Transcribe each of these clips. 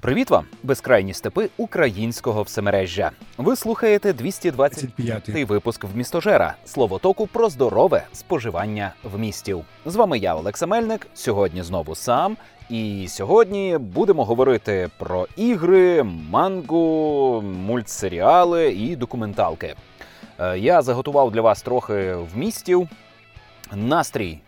Привіт вам, безкрайні степи українського всемережжя. Ви слухаєте 225-й випуск в містожера словотоку про здорове споживання в містів. З вами я, Олекса Мельник. Сьогодні знову сам. І сьогодні будемо говорити про ігри, мангу, мультсеріали і документалки. Е, я заготував для вас трохи вмістів. Настрій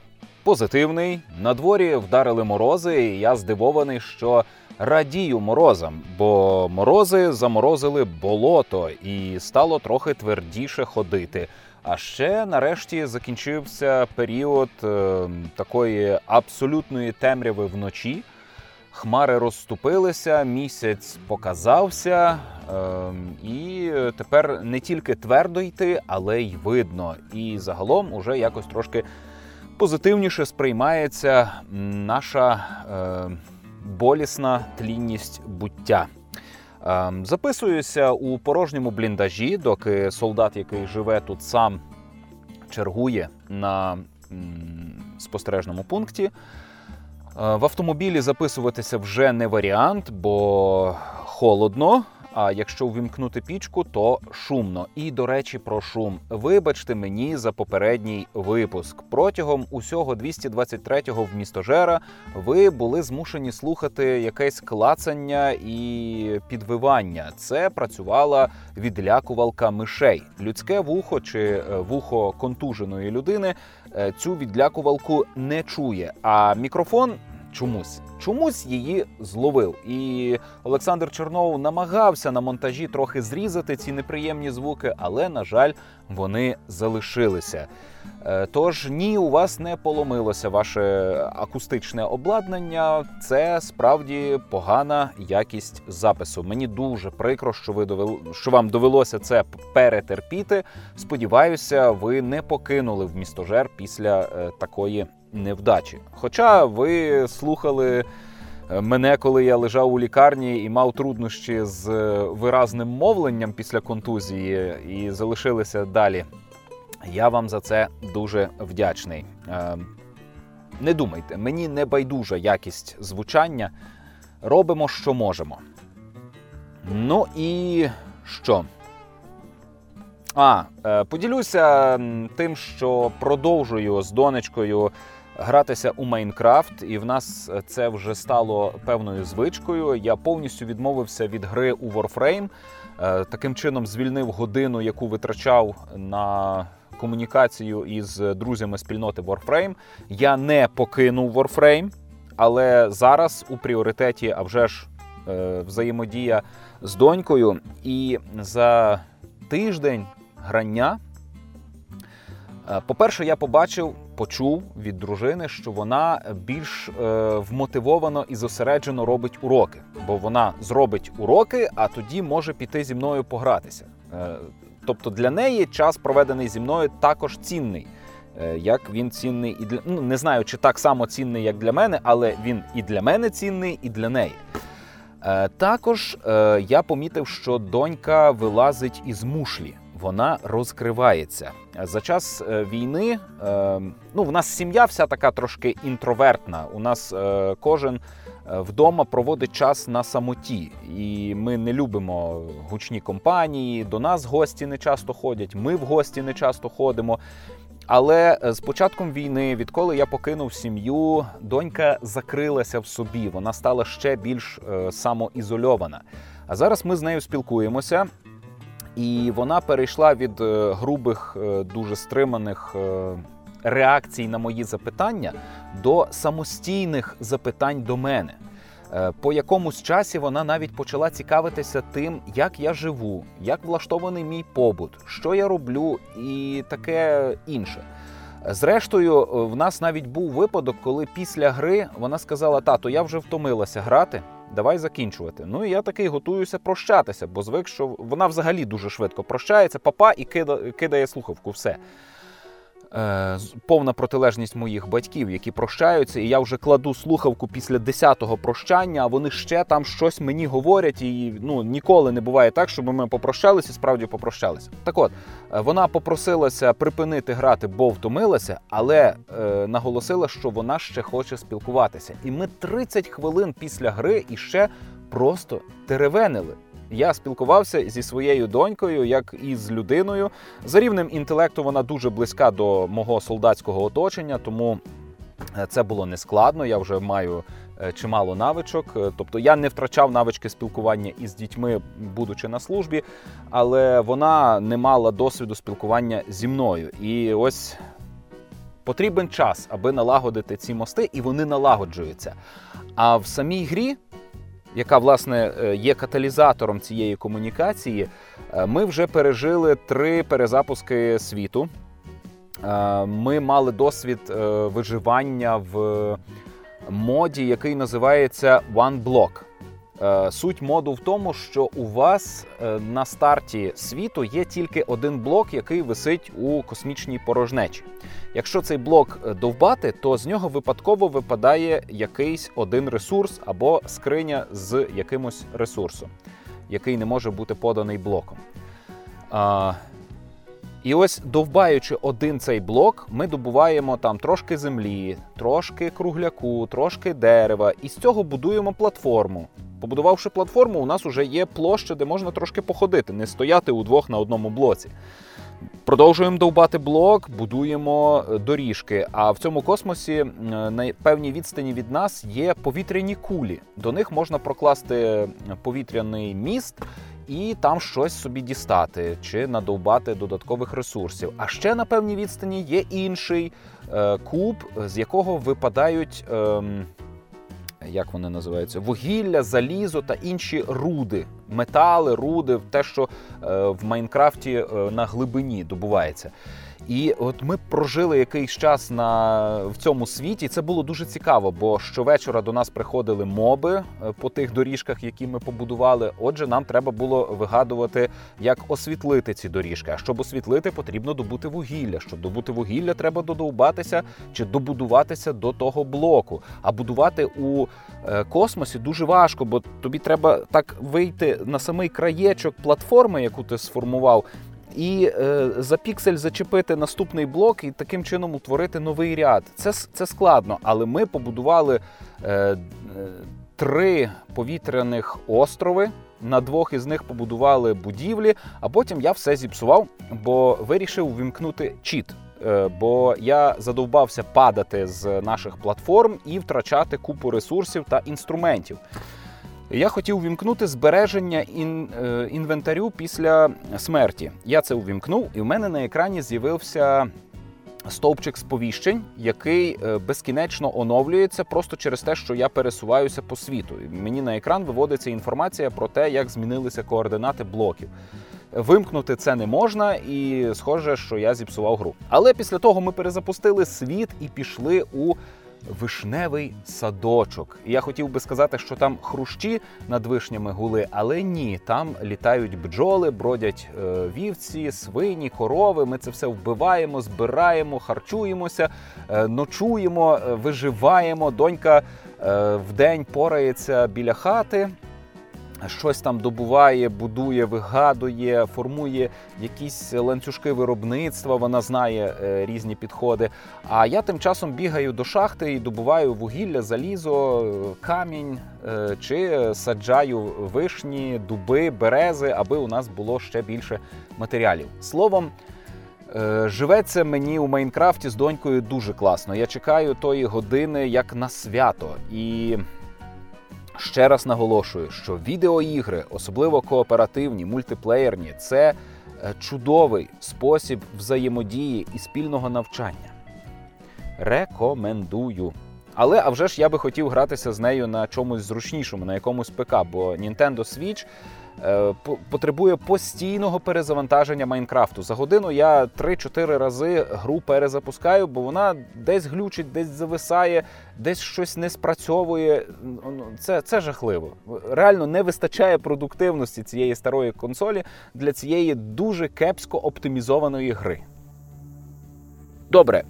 позитивний. На дворі вдарили морози, і я здивований, що радію морозам, бо морози заморозили болото і стало трохи твердіше ходити. А ще нарешті закінчився період е, такої абсолютної темряви вночі. Хмари розступилися, місяць показався, е, і тепер не тільки твердо йти, але й видно. І загалом уже якось трошки позитивніше сприймається наша е, болісна тлінність буття. Е, записуюся у порожньому бліндажі, доки солдат, який живе тут сам, чергує на спостережному пункті. Е, в автомобілі записуватися вже не варіант, бо холодно. А якщо увімкнути пічку, то шумно. І до речі, про шум. Вибачте мені за попередній випуск. Протягом усього 223-го в містожера ви були змушені слухати якесь клацання і підвивання. Це працювала відлякувалка мишей. Людське вухо чи е, вухо контуженої людини е, цю відлякувалку не чує. А мікрофон чомусь чомусь її зловив. І Олександр Чернов намагався на монтажі трохи зрізати ці неприємні звуки, але, на жаль, вони залишилися. Е, тож ні, у вас не поломилося ваше акустичне обладнання. Це справді погана якість запису. Мені дуже прикро, що ви довели, що вам довелося це перетерпіти. Сподіваюся, ви не покинули в містожер після е, такої невдачі. Хоча ви слухали е, мене, коли я лежав у лікарні і мав труднощі з е, виразним мовленням після контузії, і залишилися далі. Я вам за це дуже вдячний. Е, не думайте, мені не байдужа якість звучання. Робимо, що можемо. Ну і що? А, поділюся тим, що продовжую з донечкою гратися у Майнкрафт, і в нас це вже стало певною звичкою. Я повністю відмовився від гри у Warframe. Е, таким чином звільнив годину, яку витрачав на комунікацію із друзями спільноти Warframe. Я не покинув Warframe, але зараз у пріоритеті, а вже ж е, взаємодія з донькою. І за тиждень грання. Е, по-перше, я побачив, почув від дружини, що вона більш е, вмотивовано і зосереджено робить уроки, бо вона зробить уроки, а тоді може піти зі мною погратися. Е, тобто для неї час, проведений зі мною, також цінний. Е, як він цінний і для ну не знаю, чи так само цінний, як для мене, але він і для мене цінний, і для неї. Е, також е, я помітив, що донька вилазить із мушлі вона розкривається. За час е, війни е, ну, в нас сім'я вся така трошки інтровертна. У нас е, кожен вдома проводить час на самоті, і ми не любимо гучні компанії. До нас гості не часто ходять. Ми в гості не часто ходимо. Але з початком війни, відколи я покинув сім'ю, донька закрилася в собі. Вона стала ще більш самоізольована. А зараз ми з нею спілкуємося. І вона перейшла від е, грубих, е, дуже стриманих е, реакцій на мої запитання до самостійних запитань до мене. По якомусь часі вона навіть почала цікавитися тим, як я живу, як влаштований мій побут, що я роблю, і таке інше. Зрештою, в нас навіть був випадок, коли після гри вона сказала: Тато, я вже втомилася грати давай закінчувати. Ну і я такий готуюся прощатися, бо звик, що вона взагалі дуже швидко прощається, папа і кидає слухавку. Все. Е, повна протилежність моїх батьків, які прощаються, і я вже кладу слухавку після 10-го прощання, а вони ще там щось мені говорять. І ну ніколи не буває так, щоб ми попрощалися, справді попрощалися. Так от е, вона попросилася припинити грати, бо втомилася, але е, наголосила, що вона ще хоче спілкуватися. І ми 30 хвилин після гри іще просто теревенили. Я спілкувався зі своєю донькою, як і з людиною. За рівнем інтелекту вона дуже близька до мого солдатського оточення, тому е, це було нескладно. Я вже маю е, чимало навичок. Е, тобто я не втрачав навички спілкування із дітьми, будучи на службі, але вона не мала досвіду спілкування зі мною. І ось потрібен час, аби налагодити ці мости, і вони налагоджуються. А в самій грі яка власне е, є каталізатором цієї комунікації, е, ми вже пережили три перезапуски світу. Е, ми мали досвід виживання в моді, який називається One Block. Суть моду в тому, що у вас на старті світу є тільки один блок, який висить у космічній порожнечі. Якщо цей блок е, довбати, то з нього випадково випадає якийсь один ресурс або скриня з якимось ресурсом, який не може бути поданий блоком. І ось довбаючи один цей блок, ми добуваємо там трошки землі, трошки кругляку, трошки дерева, і з цього будуємо платформу. Побудувавши платформу, у нас вже є площа, де можна трошки походити, не стояти удвох на одному блоці. Продовжуємо довбати блок, будуємо е, доріжки. А в цьому космосі на певній відстані від нас є повітряні кулі. До них можна прокласти е, повітряний міст і там щось собі дістати чи надовбати додаткових ресурсів. А ще на певній відстані є інший куб, з якого випадають. Е, як вони називаються, вугілля, залізо та інші руди, метали, руди, те, що е, в Майнкрафті е, на глибині добувається. І от ми прожили якийсь час на в цьому світі. Це було дуже цікаво, бо щовечора до нас приходили моби е, по тих доріжках, які ми побудували. Отже, нам треба було вигадувати, як освітлити ці доріжки. А щоб освітлити, потрібно добути вугілля. Щоб добути вугілля, треба додовбатися чи добудуватися до того блоку. А будувати у е, космосі дуже важко, бо тобі треба так вийти на самий краєчок платформи, яку ти сформував і е, за піксель зачепити наступний блок і таким чином утворити новий ряд. Це це складно, але ми побудували е, е, три повітряних острови. На двох із них побудували будівлі, а потім я все зіпсував, бо вирішив увімкнути чіт. Е, бо я задовбався падати з наших платформ і втрачати купу ресурсів та інструментів. Я хотів увімкнути збереження ін, е, інвентарю після смерті. Я це увімкнув, і в мене на екрані з'явився стовпчик сповіщень, який е, безкінечно оновлюється просто через те, що я пересуваюся по світу. Мені на екран виводиться інформація про те, як змінилися координати блоків. Вимкнути це не можна, і схоже, що я зіпсував гру. Але після того ми перезапустили світ і пішли у вишневий садочок. І я хотів би сказати, що там хрущі над вишнями гули, але ні, там літають бджоли, бродять е, вівці, свині, корови. Ми це все вбиваємо, збираємо, харчуємося, е, ночуємо, е, виживаємо. Донька в день порається біля хати щось там добуває, будує, вигадує, формує якісь ланцюжки виробництва. Вона знає е, різні підходи. А я тим часом бігаю до шахти і добуваю вугілля, залізо, камінь е, чи саджаю вишні, дуби, берези, аби у нас було ще більше матеріалів. Словом. Е, живеться мені у Майнкрафті з донькою дуже класно. Я чекаю тої години як на свято. І Ще раз наголошую, що відеоігри, особливо кооперативні, мультиплеєрні, це е, чудовий спосіб взаємодії і спільного навчання. Рекомендую. Але а вже ж я би хотів гратися з нею на чомусь зручнішому, на якомусь ПК, бо Nintendo Switch потребує постійного перезавантаження Майнкрафту. За годину я 3-4 рази гру перезапускаю, бо вона десь глючить, десь зависає, десь щось не спрацьовує. Ну, це, Це жахливо. Реально не вистачає продуктивності цієї старої консолі для цієї дуже кепсько оптимізованої гри. Добре,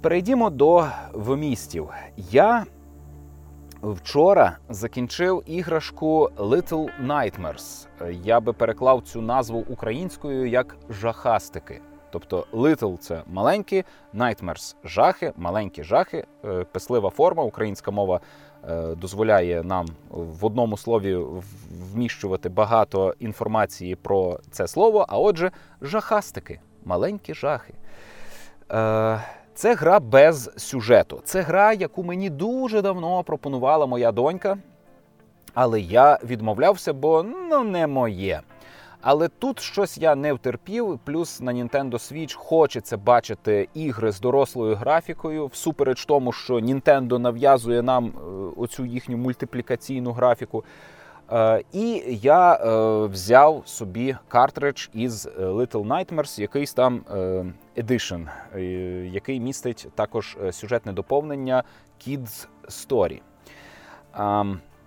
перейдімо до вмістів. Я Вчора закінчив іграшку Little Nightmares. Я би переклав цю назву українською як жахастики. Тобто Little – це маленькі, Nightmares – жахи, маленькі жахи, е, пислива форма, українська мова дозволяє нам в одному слові вміщувати багато інформації про це слово. А отже, жахастики, маленькі жахи. Це гра без сюжету. Це гра, яку мені дуже давно пропонувала моя донька. Але я відмовлявся, бо ну не моє. Але тут щось я не втерпів. Плюс на Nintendo Switch хочеться бачити ігри з дорослою графікою, всупереч тому, що Nintendo нав'язує нам е, оцю їхню мультиплікаційну графіку. Е, і я е, взяв собі картридж із Little Nightmares, якийсь там Edition, який містить також сюжетне доповнення Kids Story.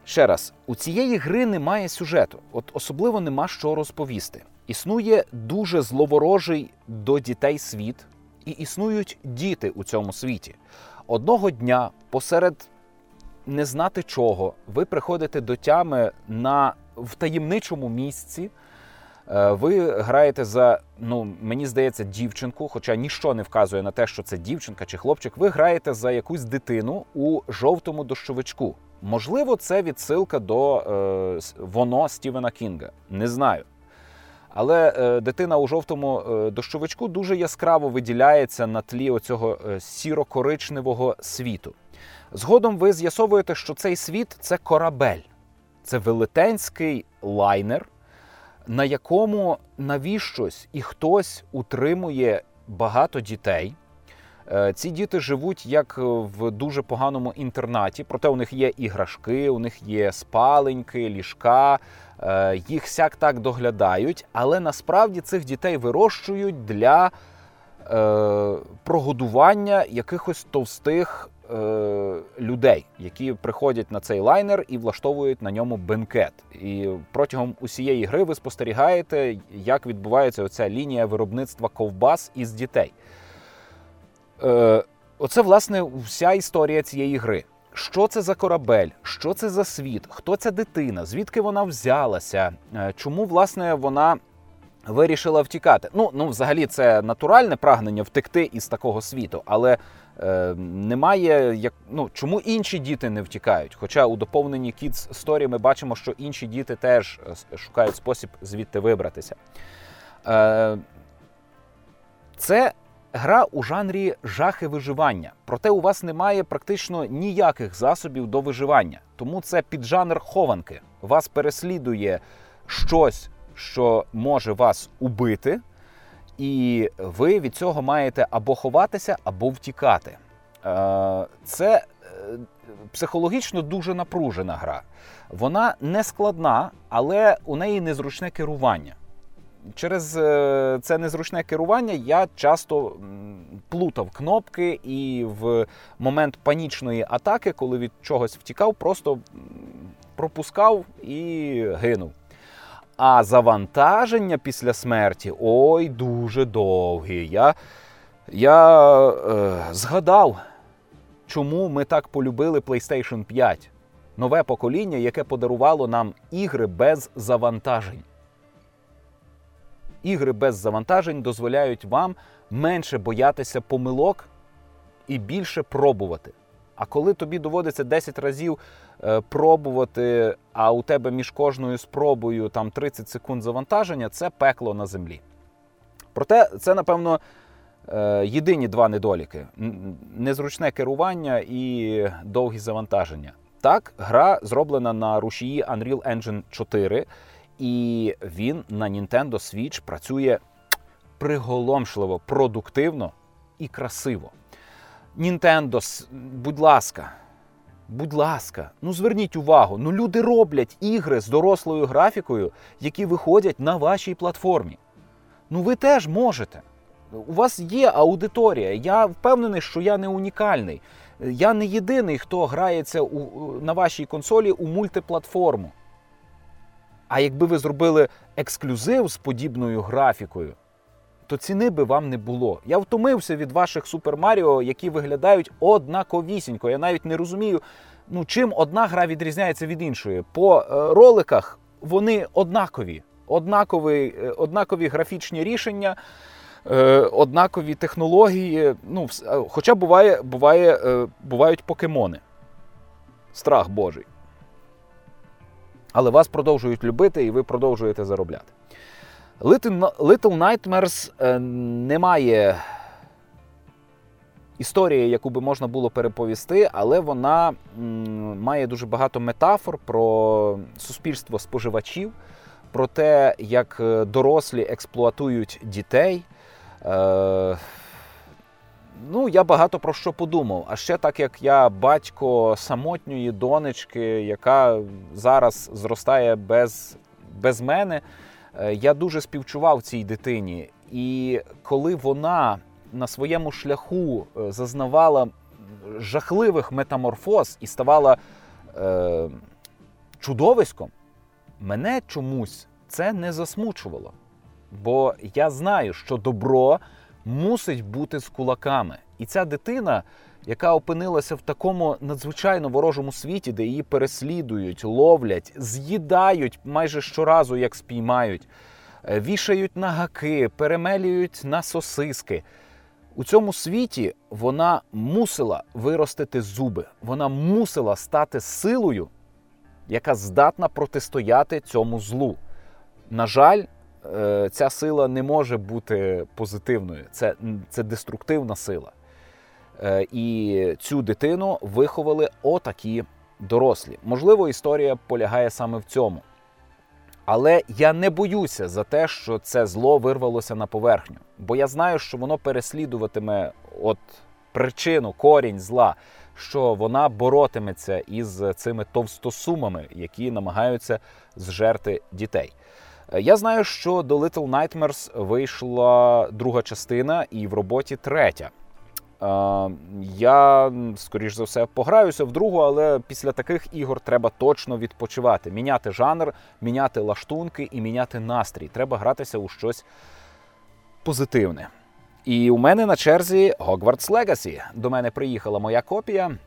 Ще раз, у цієї гри немає сюжету, от особливо нема що розповісти. Існує дуже зловорожий до дітей світ, і існують діти у цьому світі. Одного дня, посеред не знати чого, ви приходите до тями на в таємничому місці. Е, ви граєте за, ну мені здається, дівчинку, хоча ніщо не вказує на те, що це дівчинка чи хлопчик. Ви граєте за якусь дитину у жовтому дощовичку. Можливо, це відсилка до е, воно Стівена Кінга. Не знаю. Але е, дитина у жовтому е, дощовичку дуже яскраво виділяється на тлі оцього е, сіро-коричневого світу. Згодом ви з'ясовуєте, що цей світ це корабель, це велетенський лайнер, на якому навіщось і хтось утримує багато дітей. Ці діти живуть як в дуже поганому інтернаті, проте у них є іграшки, у них є спаленьки, ліжка, їх сяк так доглядають, але насправді цих дітей вирощують для е, прогодування якихось товстих людей, які приходять на цей лайнер і влаштовують на ньому бенкет. І протягом усієї гри ви спостерігаєте, як відбувається оця лінія виробництва ковбас із дітей. Е, Оце, власне, вся історія цієї гри. Що це за корабель, що це за світ, хто ця дитина, звідки вона взялася, е, чому, власне, вона вирішила втікати? Ну, ну взагалі, це натуральне прагнення втекти із такого світу, але е, немає як ну чому інші діти не втікають? Хоча у доповненні Kids Story ми бачимо, що інші діти теж е, шукають спосіб звідти вибратися. Е, Це Гра у жанрі жахи виживання, проте у вас немає практично ніяких засобів до виживання. Тому це піджанр хованки. Вас переслідує щось, що може вас убити, і ви від цього маєте або ховатися, або втікати. Е, це е, психологічно дуже напружена гра. Вона не складна, але у неї незручне керування через е, це незручне керування я часто плутав кнопки і в момент панічної атаки, коли від чогось втікав, просто пропускав і гинув. А завантаження після смерті ой, дуже довгі. Я я е, згадав, чому ми так полюбили PlayStation 5. Нове покоління, яке подарувало нам ігри без завантажень ігри без завантажень дозволяють вам менше боятися помилок і більше пробувати. А коли тобі доводиться 10 разів е, пробувати, а у тебе між кожною спробою там 30 секунд завантаження, це пекло на землі. Проте це, напевно, е, єдині два недоліки: незручне керування і довгі завантаження. Так, гра зроблена на рушії Unreal Engine 4. І він на Nintendo Switch працює приголомшливо, продуктивно і красиво. Nintendo, будь ласка, будь ласка, ну зверніть увагу, ну люди роблять ігри з дорослою графікою, які виходять на вашій платформі. Ну ви теж можете. У вас є аудиторія. Я впевнений, що я не унікальний. Я не єдиний, хто грається у, на вашій консолі у мультиплатформу. А якби ви зробили ексклюзив з подібною графікою, то ціни би вам не було. Я втомився від ваших Супер Маріо, які виглядають однаковісінько. Я навіть не розумію, ну чим одна гра відрізняється від іншої. По е, роликах вони однакові, однакові, е, однакові графічні рішення. Е, однакові технології, ну, хоча буває, буває, бувають покемони. Страх Божий. Але вас продовжують любити і ви продовжуєте заробляти. Little Nightmares е, немає історії, яку би можна було переповісти, але вона має дуже багато метафор про суспільство споживачів, про те, як е, дорослі експлуатують дітей. Ну, я багато про що подумав. А ще так як я батько самотньої донечки, яка зараз зростає без без мене, е, я дуже співчував цій дитині. І коли вона на своєму шляху е, зазнавала жахливих метаморфоз і ставала е, чудовиськом, мене чомусь це не засмучувало. Бо я знаю, що добро мусить бути з кулаками. І ця дитина, яка опинилася в такому надзвичайно ворожому світі, де її переслідують, ловлять, з'їдають майже щоразу, як спіймають, е, вішають на гаки, перемелюють на сосиски. У цьому світі вона мусила виростити зуби, вона мусила стати силою, яка здатна протистояти цьому злу. На жаль, ця сила не може бути позитивною, це, це деструктивна сила. Е, і цю дитину виховали отакі дорослі. Можливо, історія полягає саме в цьому. Але я не боюся за те, що це зло вирвалося на поверхню, бо я знаю, що воно переслідуватиме от причину, корінь зла, що вона боротиметься із цими товстосумами, які намагаються зжерти дітей. Е, я знаю, що до Little Nightmares вийшла друга частина, і в роботі третя. Я, скоріш за все, пограюся в другу, але після таких ігор треба точно відпочивати. Міняти жанр, міняти лаштунки і міняти настрій. Треба гратися у щось позитивне. І у мене на черзі Hogwarts Legacy. До мене приїхала моя копія.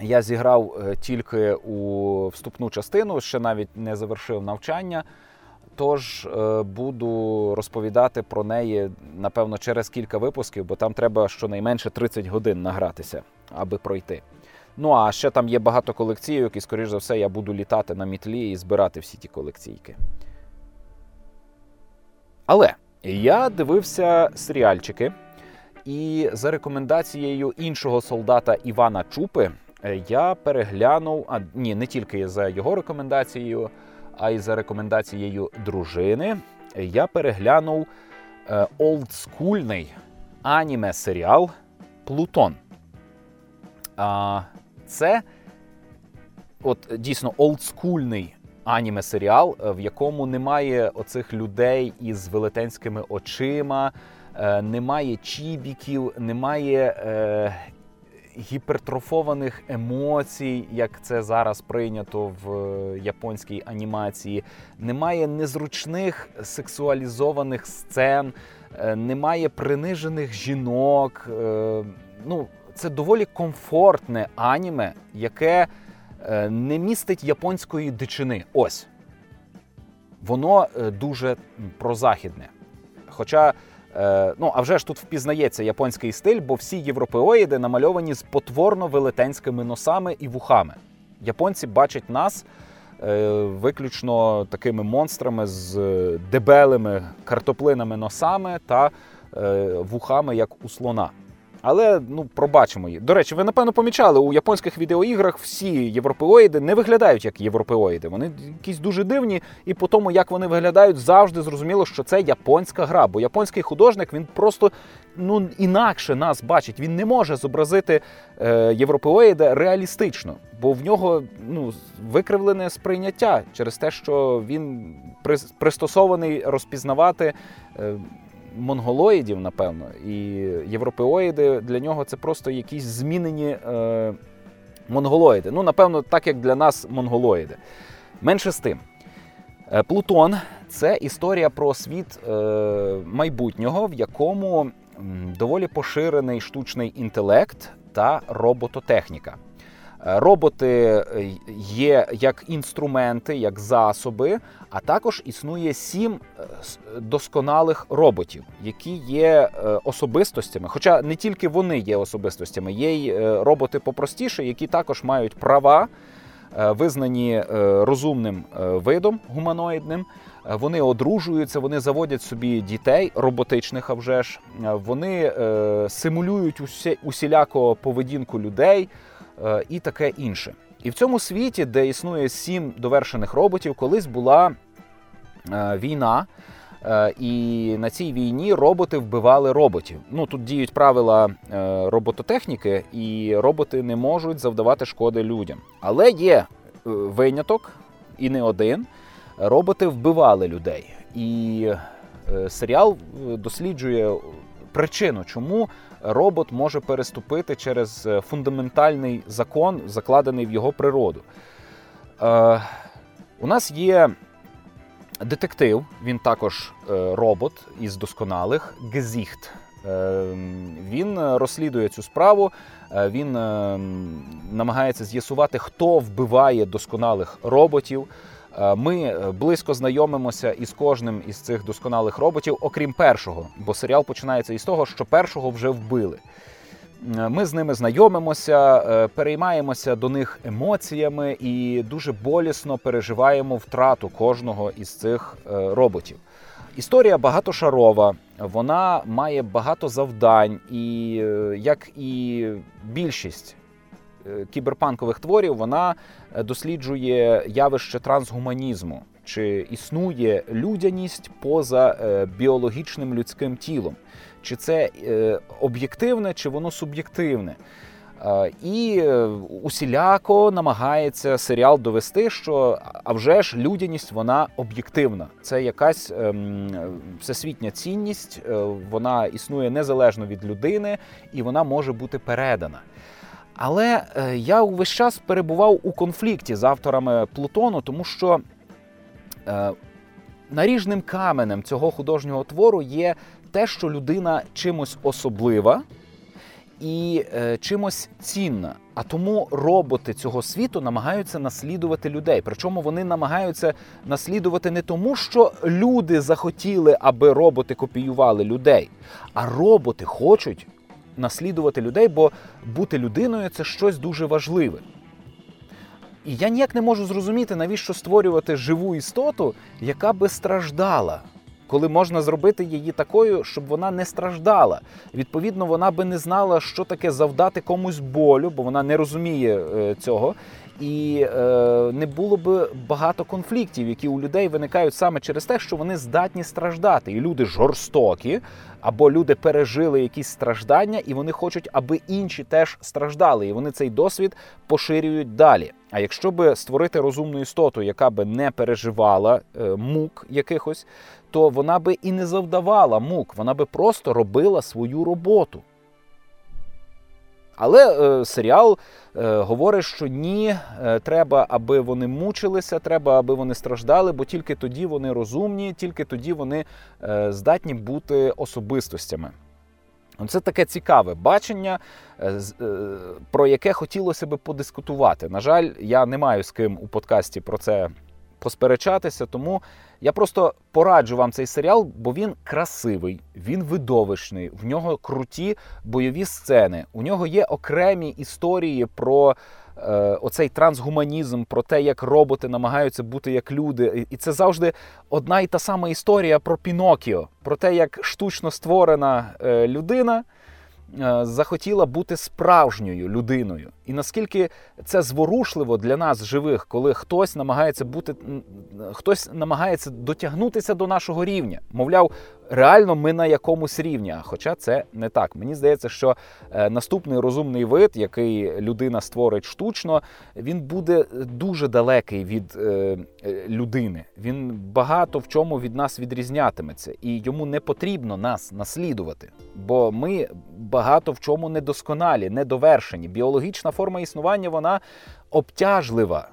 Я зіграв е, тільки у вступну частину, ще навіть не завершив навчання. Тож е, буду розповідати про неї, напевно, через кілька випусків, бо там треба щонайменше 30 годин награтися, аби пройти. Ну а ще там є багато колекційок, і, скоріш за все, я буду літати на мітлі і збирати всі ті колекційки. Але я дивився серіальчики, і за рекомендацією іншого солдата Івана Чупи е, я переглянув, а ні, не тільки за його рекомендацією а й за рекомендацією дружини я переглянув е, олдскульний аніме серіал Плутон. А, Це от дійсно олдскульний аніме серіал, в якому немає оцих людей із велетенськими очима, е, немає чібіків, немає е, гіпертрофованих емоцій, як це зараз прийнято в е, японській анімації. Немає незручних сексуалізованих сцен, е, немає принижених жінок. Е, ну, Це доволі комфортне аніме, яке не містить японської дичини. Ось. Воно дуже прозахідне. Хоча Е, ну, а вже ж тут впізнається японський стиль, бо всі європеоїди намальовані з потворно велетенськими носами і вухами. Японці бачать нас е, виключно такими монстрами з дебелими картоплинами носами та е, вухами, як у слона. Але ну пробачимо її. До речі, ви напевно помічали, у японських відеоіграх всі європеоїди не виглядають як європеоїди. Вони якісь дуже дивні, і по тому, як вони виглядають, завжди зрозуміло, що це японська гра. Бо японський художник він просто ну інакше нас бачить. Він не може зобразити е, європеоїда реалістично, бо в нього ну викривлене сприйняття через те, що він пристосований розпізнавати. Е, монголоїдів, напевно, і європеоїди для нього це просто якісь змінені е, монголоїди. Ну, напевно, так як для нас монголоїди. Менше з тим. Е, Плутон це історія про світ е, майбутнього, в якому доволі поширений штучний інтелект та робототехніка. Роботи є як інструменти, як засоби, а також існує сім досконалих роботів, які є особистостями. Хоча не тільки вони є особистостями, є й роботи попростіше, які також мають права. Е, визнані е, розумним е, видом гуманоїдним. Вони одружуються, вони заводять собі дітей роботичних, а вже ж вони симулюють усіляко поведінку людей і таке інше. І в цьому світі, де існує сім довершених роботів, колись була війна. Е, і на цій війні роботи вбивали роботів. Ну тут діють правила е, робототехніки, і роботи не можуть завдавати шкоди людям. Але є е, виняток і не один. Роботи вбивали людей. І серіал досліджує причину, чому робот може переступити через фундаментальний закон, закладений в його природу. У нас є Детектив, він також е, робот із досконалих Гезіхт. Е, він розслідує цю справу, е, він намагається з'ясувати, хто вбиває досконалих роботів. Ми близько знайомимося із кожним із цих досконалих роботів, окрім першого, бо серіал починається із того, що першого вже вбили. Ми з ними знайомимося, е, переймаємося до них емоціями і дуже болісно переживаємо втрату кожного із цих е, роботів. Історія багатошарова, вона має багато завдань, і е, як і більшість кіберпанкових творів, вона досліджує явище трансгуманізму. Чи існує людяність поза біологічним людським тілом? чи це е, об'єктивне, чи воно суб'єктивне. І е, усіляко намагається серіал довести, що а вже ж людяність вона об'єктивна. Це якась ем, всесвітня цінність, е, вона існує незалежно від людини і вона може бути передана. Але я увесь час перебував у конфлікті з авторами Плутону, тому що наріжним каменем цього художнього твору є те, що людина чимось особлива і е, чимось цінна. А тому роботи цього світу намагаються наслідувати людей. Причому вони намагаються наслідувати не тому, що люди захотіли, аби роботи копіювали людей, а роботи хочуть наслідувати людей, бо бути людиною це щось дуже важливе. І я ніяк не можу зрозуміти, навіщо створювати живу істоту, яка би страждала коли можна зробити її такою, щоб вона не страждала. Відповідно, вона би не знала, що таке завдати комусь болю, бо вона не розуміє е, цього. І е, не було б багато конфліктів, які у людей виникають саме через те, що вони здатні страждати. І люди жорстокі, або люди пережили якісь страждання, і вони хочуть, аби інші теж страждали. І вони цей досвід поширюють далі. А якщо би створити розумну істоту, яка би не переживала е, мук якихось, то вона би і не завдавала мук, вона би просто робила свою роботу. Але е, серіал е, говорить, що ні, е, треба, аби вони мучилися, треба, аби вони страждали, бо тільки тоді вони розумні, тільки тоді вони е, здатні бути особистостями. Це таке цікаве бачення, е, е, про яке хотілося би подискутувати. На жаль, я не маю з ким у подкасті про це посперечатися, тому я просто пораджу вам цей серіал, бо він красивий, він видовищний, в нього круті бойові сцени. У нього є окремі історії про е, оцей трансгуманізм, про те, як роботи намагаються бути як люди. І це завжди одна і та сама історія про Пінокіо, про те, як штучно створена е, людина. Е, захотіла бути справжньою людиною, і наскільки це зворушливо для нас, живих, коли хтось намагається бути, хтось намагається дотягнутися до нашого рівня. Мовляв, реально ми на якомусь рівні. Хоча це не так. Мені здається, що е, наступний розумний вид, який людина створить штучно, він буде дуже далекий від е, людини. Він багато в чому від нас відрізнятиметься, і йому не потрібно нас наслідувати, бо ми багато в чому недосконалі, недовершені. Біологічна форма існування вона обтяжлива.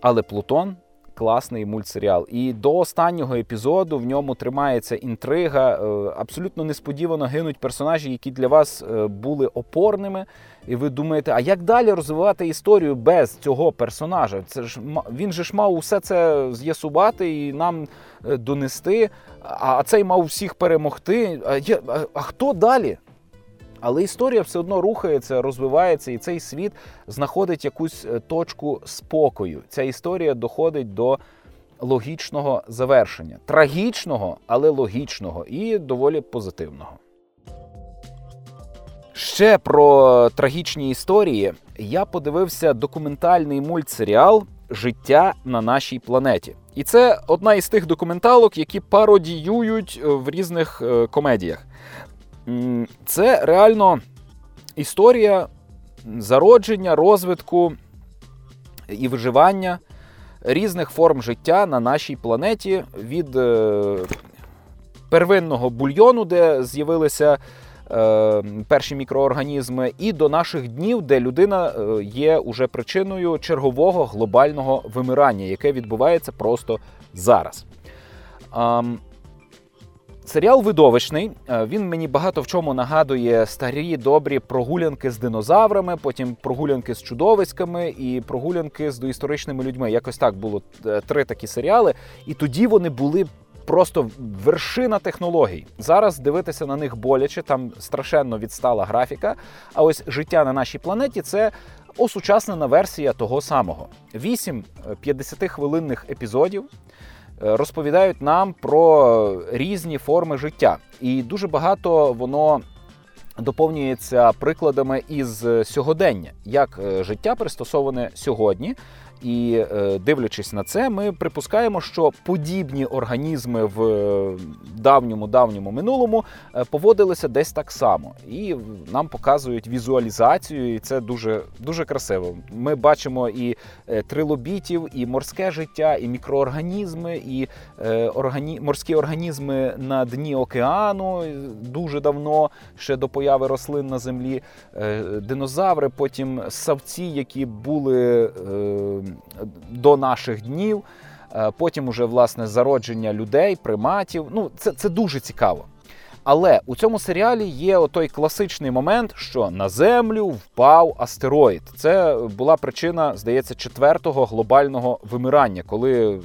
Але Плутон класний мультсеріал. І до останнього епізоду в ньому тримається інтрига. Е, абсолютно несподівано гинуть персонажі, які для вас е, були опорними. І ви думаєте, а як далі розвивати історію без цього персонажа? Це ж він же ж мав усе це з'ясувати і нам е, донести. А цей мав всіх перемогти. А, а, а хто далі? Але історія все одно рухається, розвивається, і цей світ знаходить якусь е, точку спокою. Ця історія доходить до логічного завершення. Трагічного, але логічного і доволі позитивного. Ще про трагічні історії я подивився документальний мультсеріал Життя на нашій планеті. І це одна із тих документалок, які пародіюють е, в різних е, комедіях. Це реально історія зародження, розвитку і виживання різних форм життя на нашій планеті від е, первинного бульйону, де з'явилися е, перші мікроорганізми, і до наших днів, де людина е, є уже причиною чергового глобального вимирання, яке відбувається просто зараз. Серіал видовищний. Е, він мені багато в чому нагадує старі добрі прогулянки з динозаврами, потім прогулянки з чудовиськами і прогулянки з доісторичними людьми. Якось так було е, три такі серіали, і тоді вони були. Просто вершина технологій. Зараз дивитися на них боляче, там страшенно відстала графіка. А ось життя на нашій планеті це осучаснена версія того самого: Вісім 50-хвилинних е, епізодів. Е, розповідають нам про різні форми життя, і дуже багато воно. Доповнюється прикладами із сьогодення, як е, життя пристосоване сьогодні, і е, дивлячись на це, ми припускаємо, що подібні організми в давньому давньому минулому е, поводилися десь так само, і нам показують візуалізацію, і це дуже дуже красиво. Ми бачимо і е, трилобітів, і морське життя, і мікроорганізми, і органі... морські організми на дні океану дуже давно, ще до появи рослин на землі, динозаври, потім савці, які були до наших днів. Е, потім уже власне зародження людей, приматів. Ну, це, це дуже цікаво. Але у цьому серіалі є той класичний момент, що на землю впав астероїд. Це була причина, здається, четвертого глобального вимирання, коли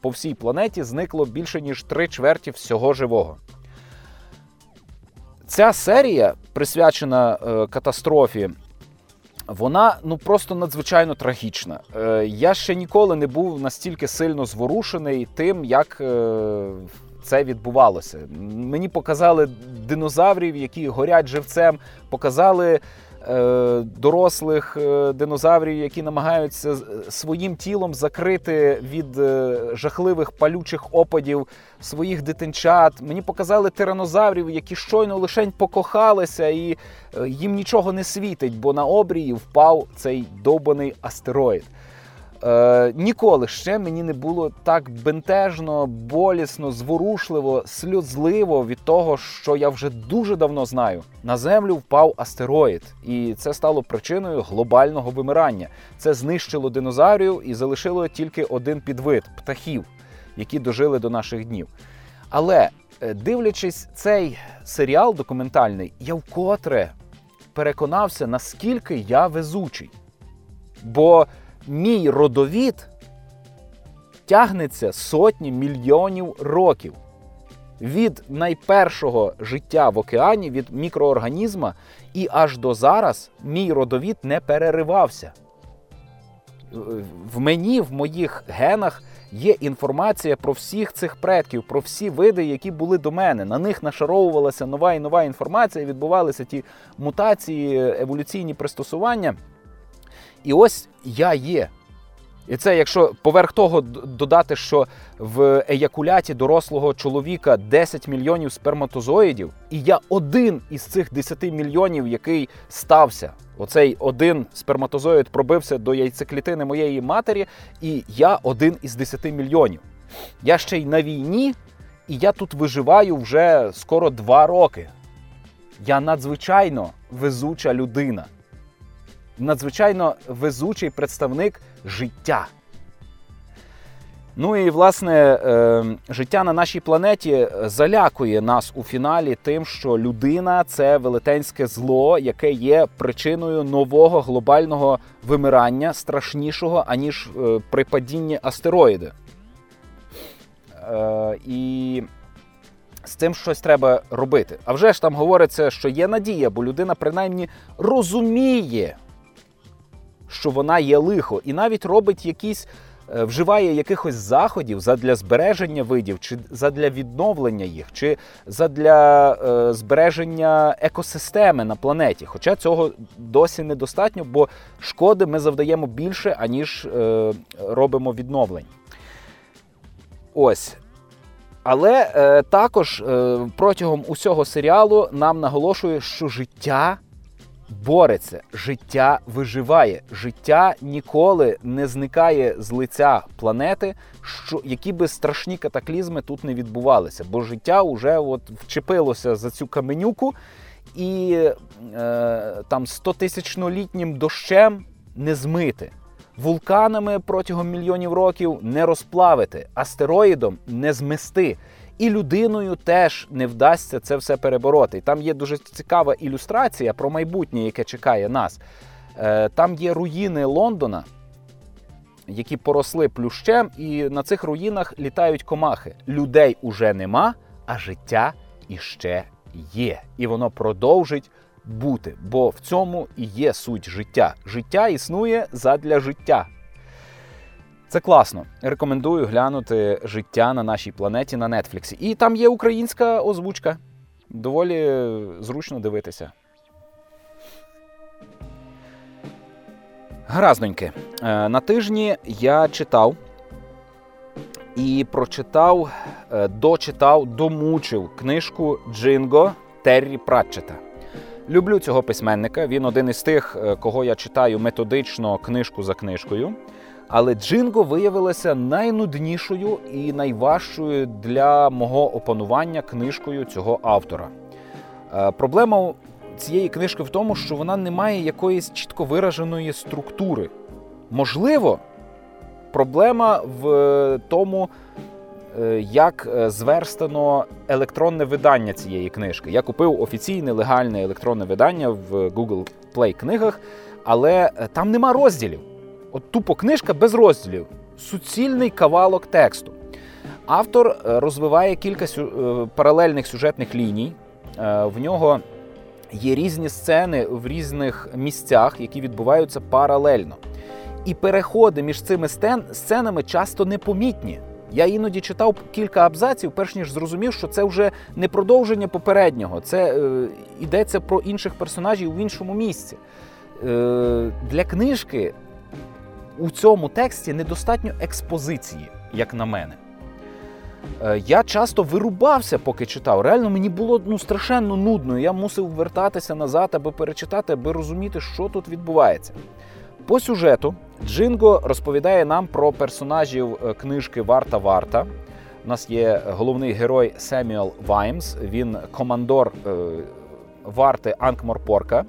по всій планеті зникло більше ніж три чверті всього живого. Ця серія присвячена е, катастрофі вона ну просто надзвичайно трагічна. Е, Я ще ніколи не був настільки сильно зворушений тим, як е, це відбувалося. Мені показали динозаврів, які горять живцем, показали дорослих е, динозаврів, які намагаються своїм тілом закрити від е, жахливих палючих опадів своїх дитинчат. Мені показали тиранозаврів, які щойно лишень покохалися, і їм нічого не світить, бо на обрії впав цей довбаний астероїд. Е, Ніколи ще мені не було так бентежно, болісно, зворушливо, сльозливо від того, що я вже дуже давно знаю. На землю впав астероїд, і це стало причиною глобального вимирання. Це знищило динозаврів і залишило тільки один підвид птахів, які дожили до наших днів. Але е, дивлячись цей серіал документальний, я вкотре переконався, наскільки я везучий. Бо мій родовід тягнеться сотні мільйонів років. Від найпершого життя в океані, від мікроорганізма, і аж до зараз мій родовід не переривався. В мені, в моїх генах є інформація про всіх цих предків, про всі види, які були до мене. На них нашаровувалася нова і нова інформація, відбувалися ті мутації, еволюційні пристосування. І ось я є. І це якщо поверх того додати, що в еякуляті дорослого чоловіка 10 мільйонів сперматозоїдів, і я один із цих 10 мільйонів, який стався. Оцей один сперматозоїд пробився до яйцеклітини моєї матері, і я один із 10 мільйонів. Я ще й на війні, і я тут виживаю вже скоро два роки. Я надзвичайно везуча людина надзвичайно везучий представник життя. Ну і власне е, життя на нашій планеті залякує нас у фіналі тим, що людина це велетенське зло, яке є причиною нового глобального вимирання, страшнішого аніж е, при падінні астероїди. Е, і з цим щось треба робити. А вже ж там говориться, що є надія, бо людина принаймні розуміє, що вона є лихо, і навіть робить якісь. Е, вживає якихось заходів задля збереження видів, чи задля відновлення їх, чи задля е, збереження екосистеми на планеті. Хоча цього досі недостатньо, бо шкоди ми завдаємо більше, аніж е, робимо відновлень. Ось. Але е, також е, протягом усього серіалу нам наголошує, що життя бореться, життя виживає, життя ніколи не зникає з лиця планети, що які би страшні катаклізми тут не відбувалися, бо життя вже от вчепилося за цю каменюку, і е, там 100 тисячнолітнім дощем не змити. Вулканами протягом мільйонів років не розплавити, астероїдом не змести. І людиною теж не вдасться це все перебороти. Там є дуже цікава ілюстрація про майбутнє, яке чекає нас. Е, там є руїни Лондона, які поросли плющем, і на цих руїнах літають комахи. Людей уже нема, а життя іще є. І воно продовжить бути. Бо в цьому і є суть життя. Життя існує задля життя. Це класно. Рекомендую глянути життя на нашій планеті на Нетфліксі. І там є українська озвучка. Доволі зручно дивитися. Гаразненьки. Е, на тижні я читав і прочитав, е, дочитав, домучив книжку Джинго Террі Пратчета. Люблю цього письменника. Він один із тих, е, кого я читаю методично книжку за книжкою. Але Джинго виявилася найнуднішою і найважчою для мого опанування книжкою цього автора. Е, проблема цієї книжки в тому, що вона не має якоїсь чітко вираженої структури. Можливо, проблема в тому, е, як е, зверстано електронне видання цієї книжки. Я купив офіційне легальне електронне видання в Google Play книгах, але там нема розділів. От тупо книжка без розділів, суцільний кавалок тексту. Автор е, розвиває кілька. Е, паралельних сюжетних ліній. Е, в нього є різні сцени в різних місцях, які відбуваються паралельно. І переходи між цими сценами часто непомітні. Я іноді читав кілька абзаців, перш ніж зрозумів, що це вже не продовження попереднього, це е, йдеться про інших персонажів в іншому місці. Е, Для книжки у цьому тексті недостатньо експозиції, як на мене. Е, я часто вирубався, поки читав. Реально мені було ну, страшенно нудно. Я мусив вертатися назад, аби перечитати, аби розуміти, що тут відбувається. По сюжету Джинго розповідає нам про персонажів е, книжки Варта Варта. У нас є головний герой Семюел Ваймс, він командор е, варти Анкморпорка.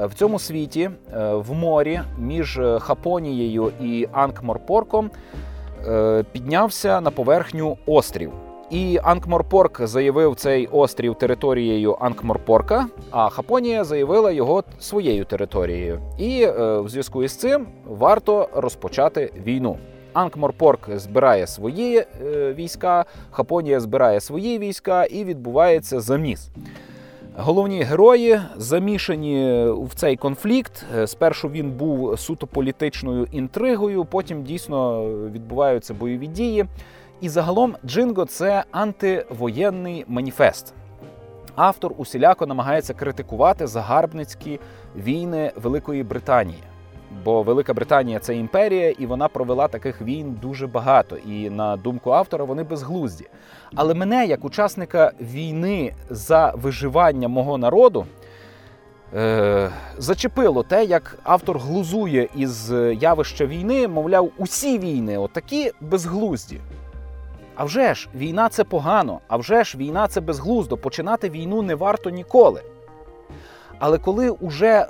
Е, в цьому світі е, в морі між е, Хапонією і Анкморпорком піднявся на поверхню острів. І Анкморпорк заявив цей острів територією Анкморпорка, а Хапонія заявила його своєю територією. І в зв'язку із цим варто розпочати війну. Анкморпорк збирає свої війська, Хапонія збирає свої війська, і відбувається заміс. Головні герої замішані в цей конфлікт. Спершу він був суто політичною інтригою, потім дійсно відбуваються бойові дії. І загалом Джинго це антивоєнний маніфест. Автор усіляко намагається критикувати загарбницькі війни Великої Британії. Бо Велика Британія це імперія, і вона провела таких війн дуже багато. І на думку автора, вони безглузді. Але мене, як учасника війни за виживання мого народу, е- зачепило те, як автор глузує із явища війни, мовляв, усі війни отакі безглузді. А вже ж, війна це погано, а вже ж війна це безглуздо. Починати війну не варто ніколи. Але коли уже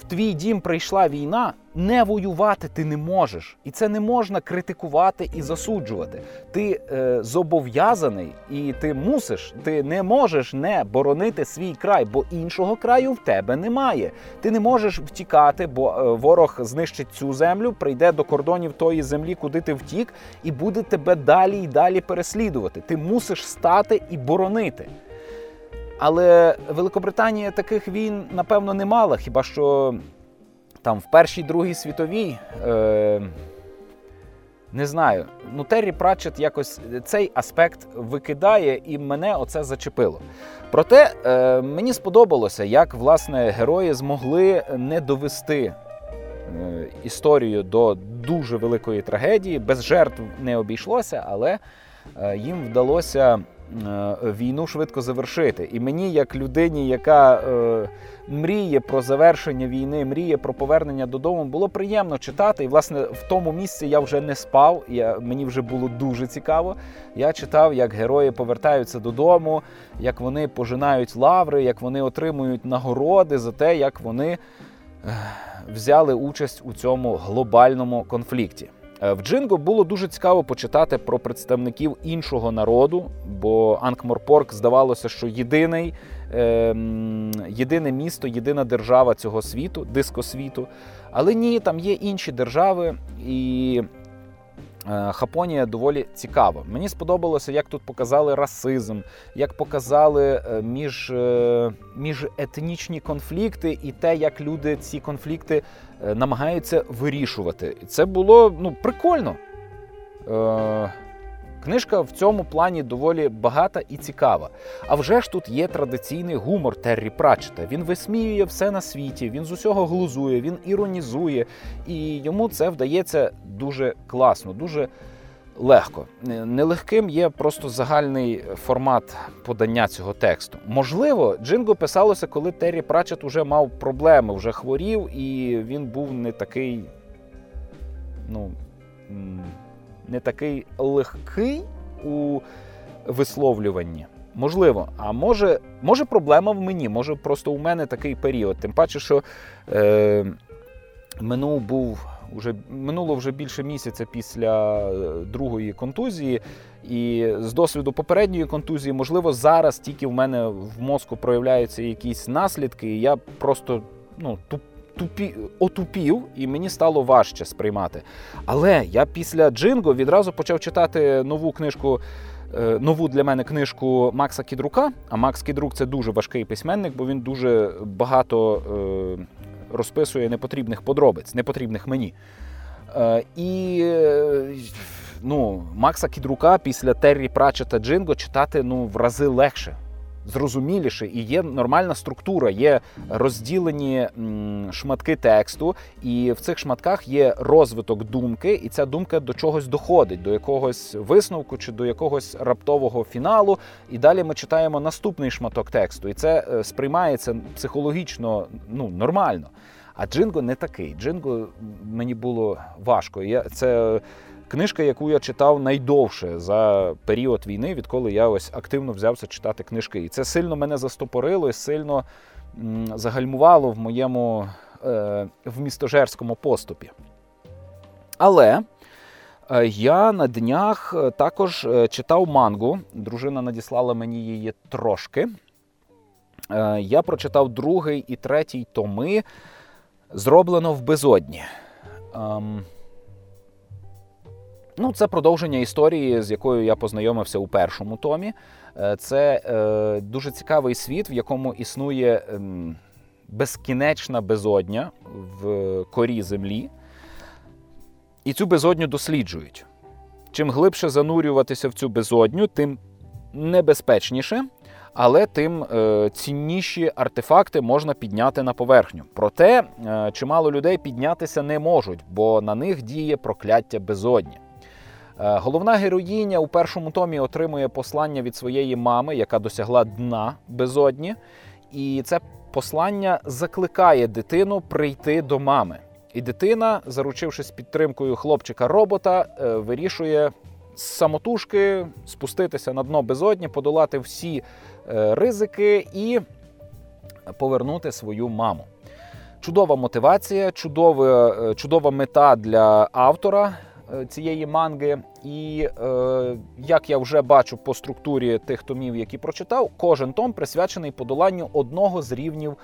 в твій дім прийшла війна, не воювати ти не можеш, і це не можна критикувати і засуджувати. Ти е, зобов'язаний і ти мусиш, ти не можеш не боронити свій край, бо іншого краю в тебе немає. Ти не можеш втікати, бо е, ворог знищить цю землю, прийде до кордонів тої землі, куди ти втік, і буде тебе далі і далі переслідувати. Ти мусиш стати і боронити. Але Великобританія таких війн, напевно, не мала. Хіба що там в Першій Другій світовій. Е, не знаю. Ну, Террі Пратчет якось цей аспект викидає, і мене оце зачепило. Проте е, мені сподобалося, як власне герої змогли не довести е, історію до дуже великої трагедії. Без жертв не обійшлося, але е, їм вдалося. Е, війну швидко завершити. І мені, як людині, яка е, мріє про завершення війни, мріє про повернення додому, було приємно читати. І, власне, в тому місці я вже не спав. Я, Мені вже було дуже цікаво. Я читав, як герої повертаються додому, як вони пожинають лаври, як вони отримують нагороди за те, як вони е, взяли участь у цьому глобальному конфлікті. Е, в Джинго було дуже цікаво почитати про представників іншого народу, бо Анкморпорк здавалося, що єдиний, е, єдине місто, єдина держава цього світу, дискосвіту. Але ні, там є інші держави, і Хапонія доволі цікава. Мені сподобалося, як тут показали расизм, як показали е, між, е, міжетнічні конфлікти і те, як люди ці конфлікти намагаються вирішувати. І це було ну, прикольно. Книжка в цьому плані доволі багата і цікава. А вже ж тут є традиційний гумор Террі Пратчета. Він висміює все на світі, він з усього глузує, він іронізує, і йому це вдається дуже класно, дуже легко. Нелегким є просто загальний формат подання цього тексту. Можливо, Джинго писалося, коли Террі Пратчет уже мав проблеми, вже хворів, і він був не такий. ну не такий легкий у висловлюванні. Можливо, а може, може проблема в мені, може просто у мене такий період. Тим паче, що е, минув був уже минуло вже більше місяця після е, другої контузії, і з досвіду попередньої контузії, можливо, зараз тільки в мене в мозку проявляються якісь наслідки, і я просто ну, туп, тупі, отупів, і мені стало важче сприймати. Але я після Джинго відразу почав читати нову книжку. Е, нову для мене книжку Макса Кідрука. А Макс Кідрук це дуже важкий письменник, бо він дуже багато е, розписує непотрібних подробиць, непотрібних мені. Е, і ну, Макса Кідрука після Террі Прачета Джинго читати ну, в рази легше зрозуміліше і є нормальна структура, є розділені шматки тексту, і в цих шматках є розвиток думки, і ця думка до чогось доходить, до якогось висновку чи до якогось раптового фіналу. І далі ми читаємо наступний шматок тексту, і це е, сприймається психологічно ну, нормально. А Джинго не такий. Джинго мені було важко. Я це Книжка, яку я читав найдовше за період війни, відколи я ось активно взявся читати книжки. І це сильно мене застопорило і сильно загальмувало в моєму е, в містожерському поступі. Але е, я на днях е, також е, читав мангу. Дружина надіслала мені її трошки. Я прочитав другий і третій томи. Зроблено в безодні. Ну, це продовження історії, з якою я познайомився у першому томі. Е, це е, дуже цікавий світ, в якому існує е, безкінечна безодня в корі землі. І цю безодню досліджують. Чим глибше занурюватися в цю безодню, тим небезпечніше, але тим е, цінніші артефакти можна підняти на поверхню. Проте е, чимало людей піднятися не можуть, бо на них діє прокляття безодні. Е, головна героїня у першому томі отримує послання від своєї мами, яка досягла дна безодні, і це послання закликає дитину прийти до мами. І дитина, заручившись підтримкою хлопчика-робота, е, вирішує самотужки спуститися на дно безодні, подолати всі е, ризики і повернути свою маму. Чудова мотивація, чудова, чудова мета для автора цієї манги. І е, як я вже бачу по структурі тих томів, які прочитав, кожен том присвячений подоланню одного з рівнів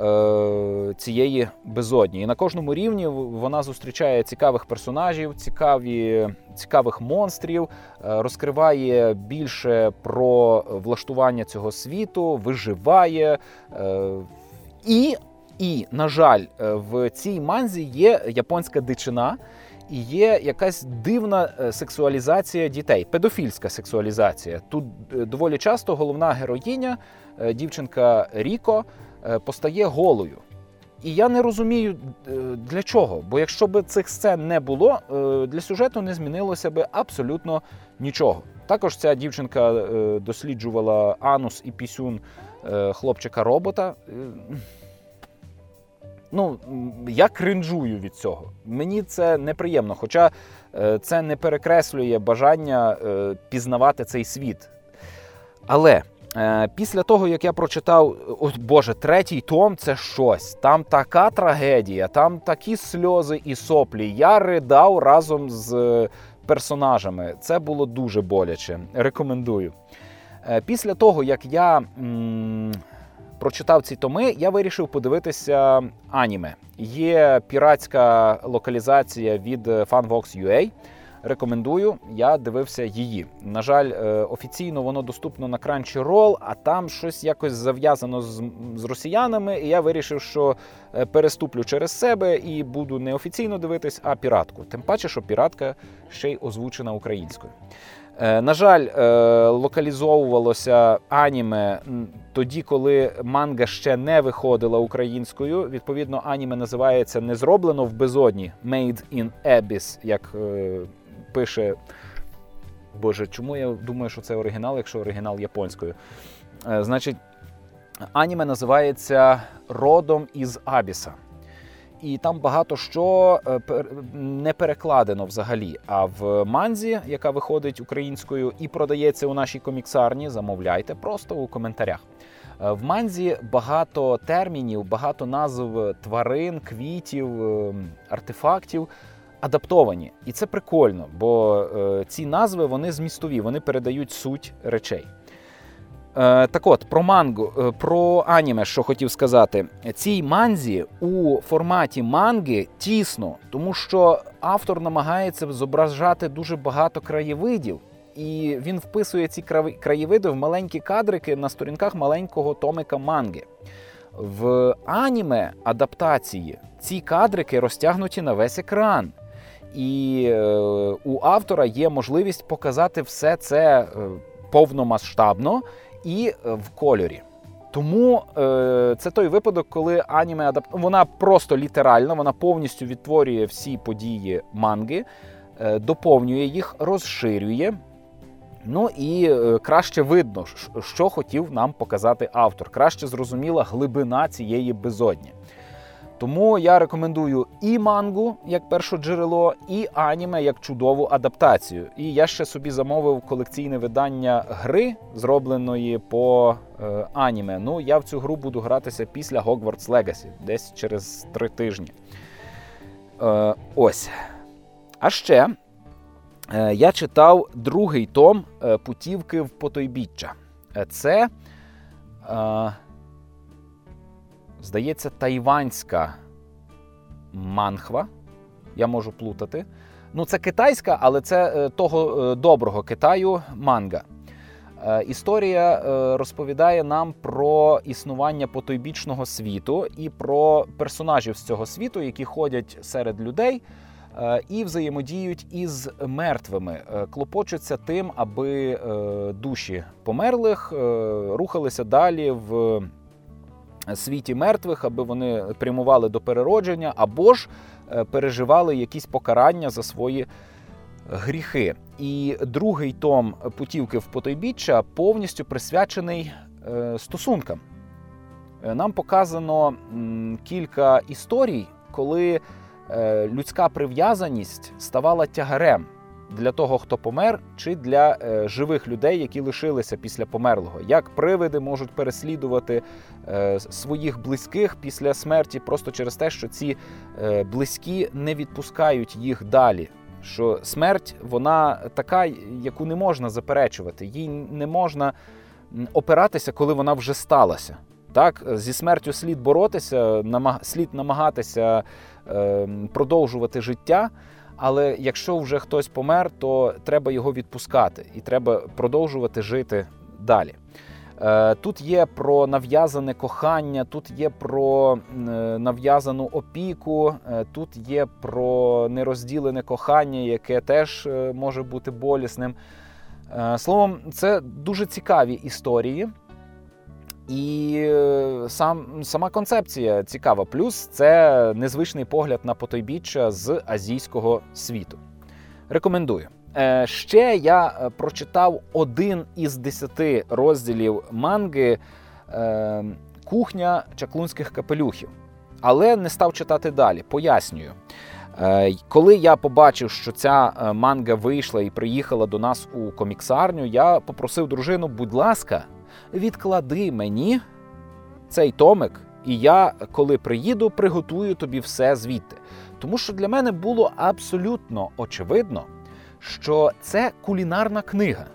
е, цієї безодні. І на кожному рівні вона зустрічає цікавих персонажів, цікаві, цікавих монстрів, е, розкриває більше про влаштування цього світу, виживає. Е, і, і, на жаль, е, в цій манзі є японська дичина. І є якась дивна е, сексуалізація дітей, педофільська сексуалізація. Тут е, доволі часто головна героїня, дівчинка Ріко, постає голою. І я не розумію для чого. Бо якщо б цих сцен не було, для сюжету не змінилося б абсолютно нічого. Також ця дівчинка досліджувала анус і пісюн хлопчика-робота. Ну, я кринжую від цього. Мені це неприємно, хоча е, це не перекреслює бажання е, пізнавати цей світ. Але е, після того, як я прочитав, о Боже, третій том це щось. Там така трагедія, там такі сльози і соплі. Я ридав разом з персонажами. Це було дуже боляче. Рекомендую. Після того, як я прочитав ці томи, я вирішив подивитися аніме. Є піратська локалізація від FunVox.ua. Рекомендую, я дивився її. На жаль, е, офіційно воно доступно на Crunchyroll, а там щось якось зав'язано з, з росіянами. І я вирішив, що е, переступлю через себе і буду не офіційно дивитись, а піратку. Тим паче, що піратка ще й озвучена українською. Е, на жаль, е, локалізовувалося аніме тоді, коли манга ще не виходила українською. Відповідно, аніме називається не зроблено в безодні Made in Abyss, як е, пише. Боже, чому я думаю, що це оригінал, якщо оригінал японською? Значить, аніме називається Родом із Абіса і там багато що е, не перекладено взагалі. А в манзі, яка виходить українською і продається у нашій коміксарні, замовляйте просто у коментарях. Е, в манзі багато термінів, багато назв тварин, квітів, е, артефактів. Адаптовані, і це прикольно, бо е, ці назви вони змістові, вони передають суть речей. Е, так от, про мангу, е, про аніме, що хотів сказати, цій манзі у форматі манги тісно, тому що автор намагається зображати дуже багато краєвидів, і він вписує ці краєвиди в маленькі кадрики на сторінках маленького томика манги. В аніме адаптації ці кадрики розтягнуті на весь екран. І е, у автора є можливість показати все це повномасштабно і е, в кольорі. Тому е, це той випадок, коли аніме адап... вона просто літерально, вона повністю відтворює всі події манги, е, доповнює їх, розширює. Ну і е, краще видно, що хотів нам показати автор. Краще зрозуміла глибина цієї безодні. Тому я рекомендую і мангу як перше джерело, і аніме як чудову адаптацію. І я ще собі замовив колекційне видання гри, зробленої по е, аніме. Ну, я в цю гру буду гратися після Hogwarts Legacy, десь через три тижні. Е, Ось. А ще е, я читав другий том е, Путівки в Потойбіччя. Е, це. Е, Здається, тайванська манхва. Я можу плутати. Ну, це китайська, але це е, того е, доброго Китаю манга. Е, історія розповідає нам про існування потойбічного світу і про персонажів з цього світу, які ходять серед людей і взаємодіють із мертвими, клопочуться тим, аби душі померлих рухалися далі в світі мертвих, аби вони прямували до переродження, або ж е, переживали якісь покарання за свої гріхи. І другий том путівки в потойбіччя повністю присвячений е, стосункам. Е, нам показано кілька історій, коли людська прив'язаність ставала тягарем. Для того, хто помер, чи для е, живих людей, які лишилися після померлого. Як привиди можуть переслідувати е, своїх близьких після смерті, просто через те, що ці е, близькі не відпускають їх далі. Що смерть вона така, яку не можна заперечувати, їй не можна опиратися, коли вона вже сталася. Так, зі смертю слід боротися, слід намагатися е, продовжувати життя. Але якщо вже хтось помер, то треба його відпускати і треба продовжувати жити далі. Е, тут є про нав'язане кохання, тут є про е, нав'язану опіку, е, тут є про нерозділене кохання, яке теж може бути болісним. Словом, це дуже цікаві історії. І е, сам, сама концепція цікава. Плюс це незвичний погляд на потойбіччя з азійського світу. Рекомендую. Е, ще я е, прочитав один із десяти розділів манги Кухня чаклунських капелюхів, але не став читати далі. Пояснюю. Коли я побачив, що ця манга вийшла і приїхала до нас у коміксарню, я попросив дружину, будь ласка відклади мені цей томик, і я, коли приїду, приготую тобі все звідти. Тому що для мене було абсолютно очевидно, що це кулінарна книга.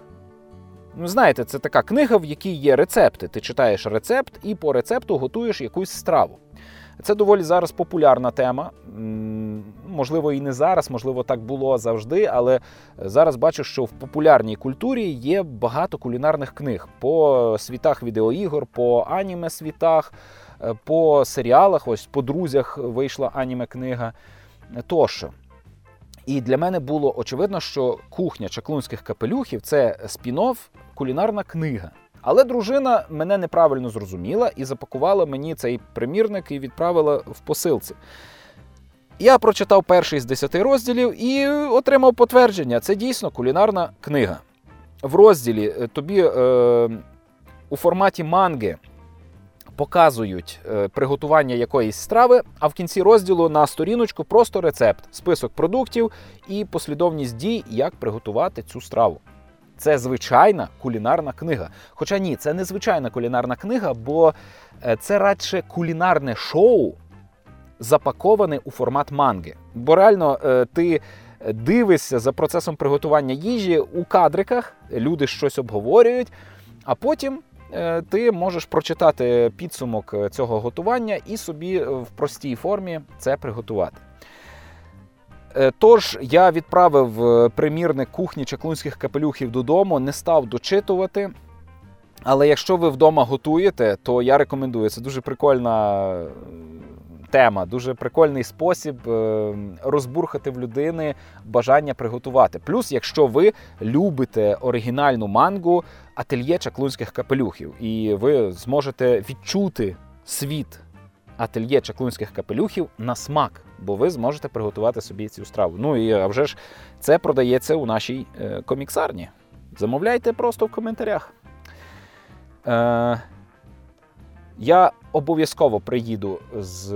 Ну, знаєте, це така книга, в якій є рецепти. Ти читаєш рецепт і по рецепту готуєш якусь страву. Це доволі зараз популярна тема. Можливо, і не зараз, можливо, так було завжди, але зараз бачу, що в популярній культурі є багато кулінарних книг по світах відеоігор, по аніме світах, е, по серіалах. Ось по друзях вийшла аніме книга тощо. І для мене було очевидно, що кухня чаклунських капелюхів це спін-офф кулінарна книга. Але дружина мене неправильно зрозуміла і запакувала мені цей примірник і відправила в посилці. Я прочитав перший з десяти розділів і отримав потвердження. Це дійсно кулінарна книга. В розділі е, тобі е, у форматі манги показують е, приготування якоїсь страви, а в кінці розділу на сторіночку просто рецепт, список продуктів і послідовність дій, як приготувати цю страву. Це звичайна кулінарна книга. Хоча ні, це не звичайна кулінарна книга, бо е, це радше кулінарне шоу, запаковане у формат манги. Бо реально е, ти дивишся за процесом приготування їжі у кадриках, люди щось обговорюють, а потім. Е, ти можеш прочитати підсумок цього готування і собі в простій формі це приготувати. Е, тож я відправив е, примірник кухні чаклунських капелюхів додому, не став дочитувати. Але якщо ви вдома готуєте, то я рекомендую. Це дуже прикольна тема, дуже прикольний спосіб е, розбурхати в людини бажання приготувати. Плюс, якщо ви любите оригінальну мангу ательє чаклунських капелюхів, і ви зможете відчути світ ательє чаклунських капелюхів на смак, бо ви зможете приготувати собі цю страву. Ну і а вже ж це продається у нашій е, коміксарні. Замовляйте просто в коментарях. Е, Я обов'язково приїду з,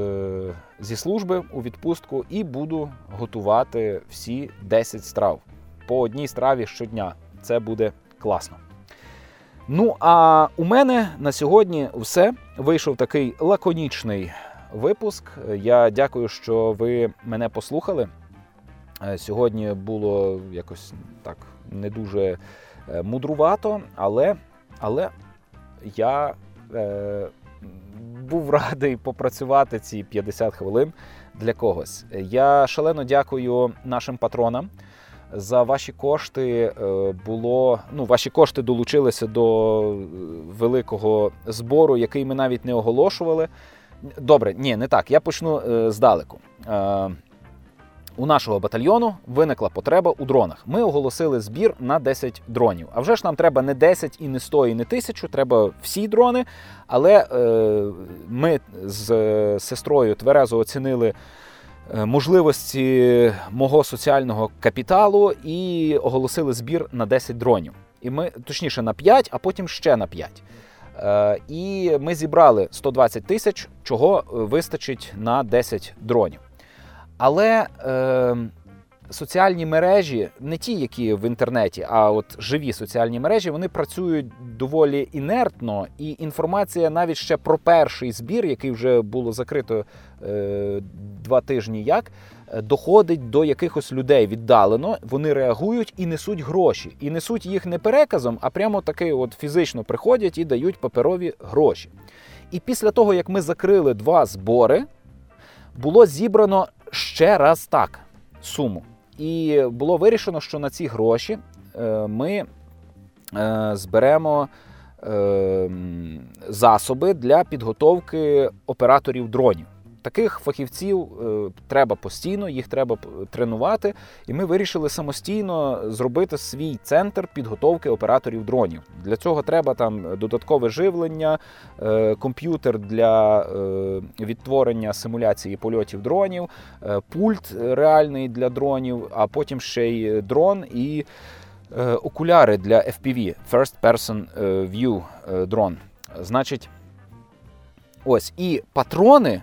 зі служби у відпустку і буду готувати всі 10 страв по одній страві щодня. Це буде класно. Ну, а у мене на сьогодні все. Вийшов такий лаконічний випуск. Я дякую, що ви мене послухали. Е, сьогодні було якось так не дуже е, мудрувато, але але я е, був радий попрацювати ці 50 хвилин для когось. Я шалено дякую нашим патронам. За ваші кошти е, було ну, ваші кошти долучилися до великого збору, який ми навіть не оголошували. Добре, ні, не так. Я почну е, здалеку. У нашого батальйону виникла потреба у дронах. Ми оголосили збір на 10 дронів. А вже ж нам треба не 10 і не 100, і не 1000, треба всі дрони. Але е, ми з сестрою Тверезо оцінили Е, можливості мого соціального капіталу і оголосили збір на 10 дронів. І ми точніше на 5, а потім ще на 5. Е, і ми зібрали 120 тисяч, чого вистачить на 10 дронів. Але е, соціальні мережі, не ті, які в інтернеті, а от живі соціальні мережі, вони працюють доволі інертно, і інформація навіть ще про перший збір, який вже було закрито е, два тижні, як е, доходить до якихось людей віддалено. Вони реагують і несуть гроші, і несуть їх не переказом, а прямо таки, от фізично приходять і дають паперові гроші. І після того, як ми закрили два збори, було зібрано ще раз так суму. І було вирішено, що на ці гроші е, ми е, зберемо е, засоби для підготовки операторів дронів. Таких фахівців е, треба постійно, їх треба тренувати. І ми вирішили самостійно зробити свій центр підготовки операторів дронів. Для цього треба там додаткове живлення, е, комп'ютер для е, відтворення симуляції польотів дронів, пульт реальний для дронів, а потім ще й дрон і окуляри для FPV First Person View дрон. Значить, ось і патрони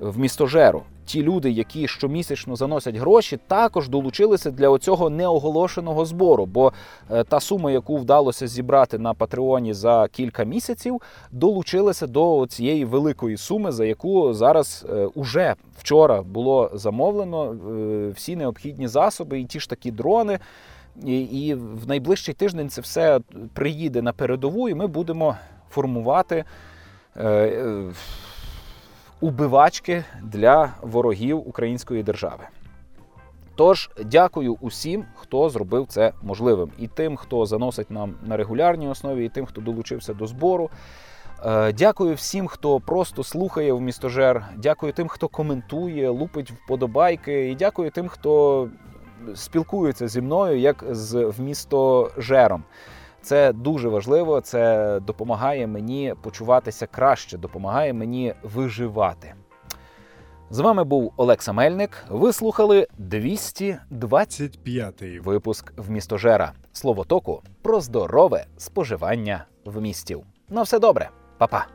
в містожеру. Ті люди, які щомісячно заносять гроші, також долучилися для оцього неоголошеного збору. Бо е, та сума, яку вдалося зібрати на Патреоні за кілька місяців, долучилася до цієї великої суми, за яку зараз е, уже вчора було замовлено е, всі необхідні засоби, і ті ж такі дрони. І, і в найближчий тиждень це все приїде на передову, і ми будемо формувати убивачки для ворогів української держави. Тож, дякую усім, хто зробив це можливим, і тим, хто заносить нам на регулярній основі, і тим, хто долучився до збору. Е, дякую всім, хто просто слухає в містожер. Дякую тим, хто коментує, лупить вподобайки. І дякую тим, хто спілкується зі мною як з вмістожером. Це дуже важливо, це допомагає мені почуватися краще, допомагає мені виживати. З вами був Олекса Мельник. Ви слухали 225-й випуск в містожера Словотоку про здорове споживання в містів. На все добре, Па-па!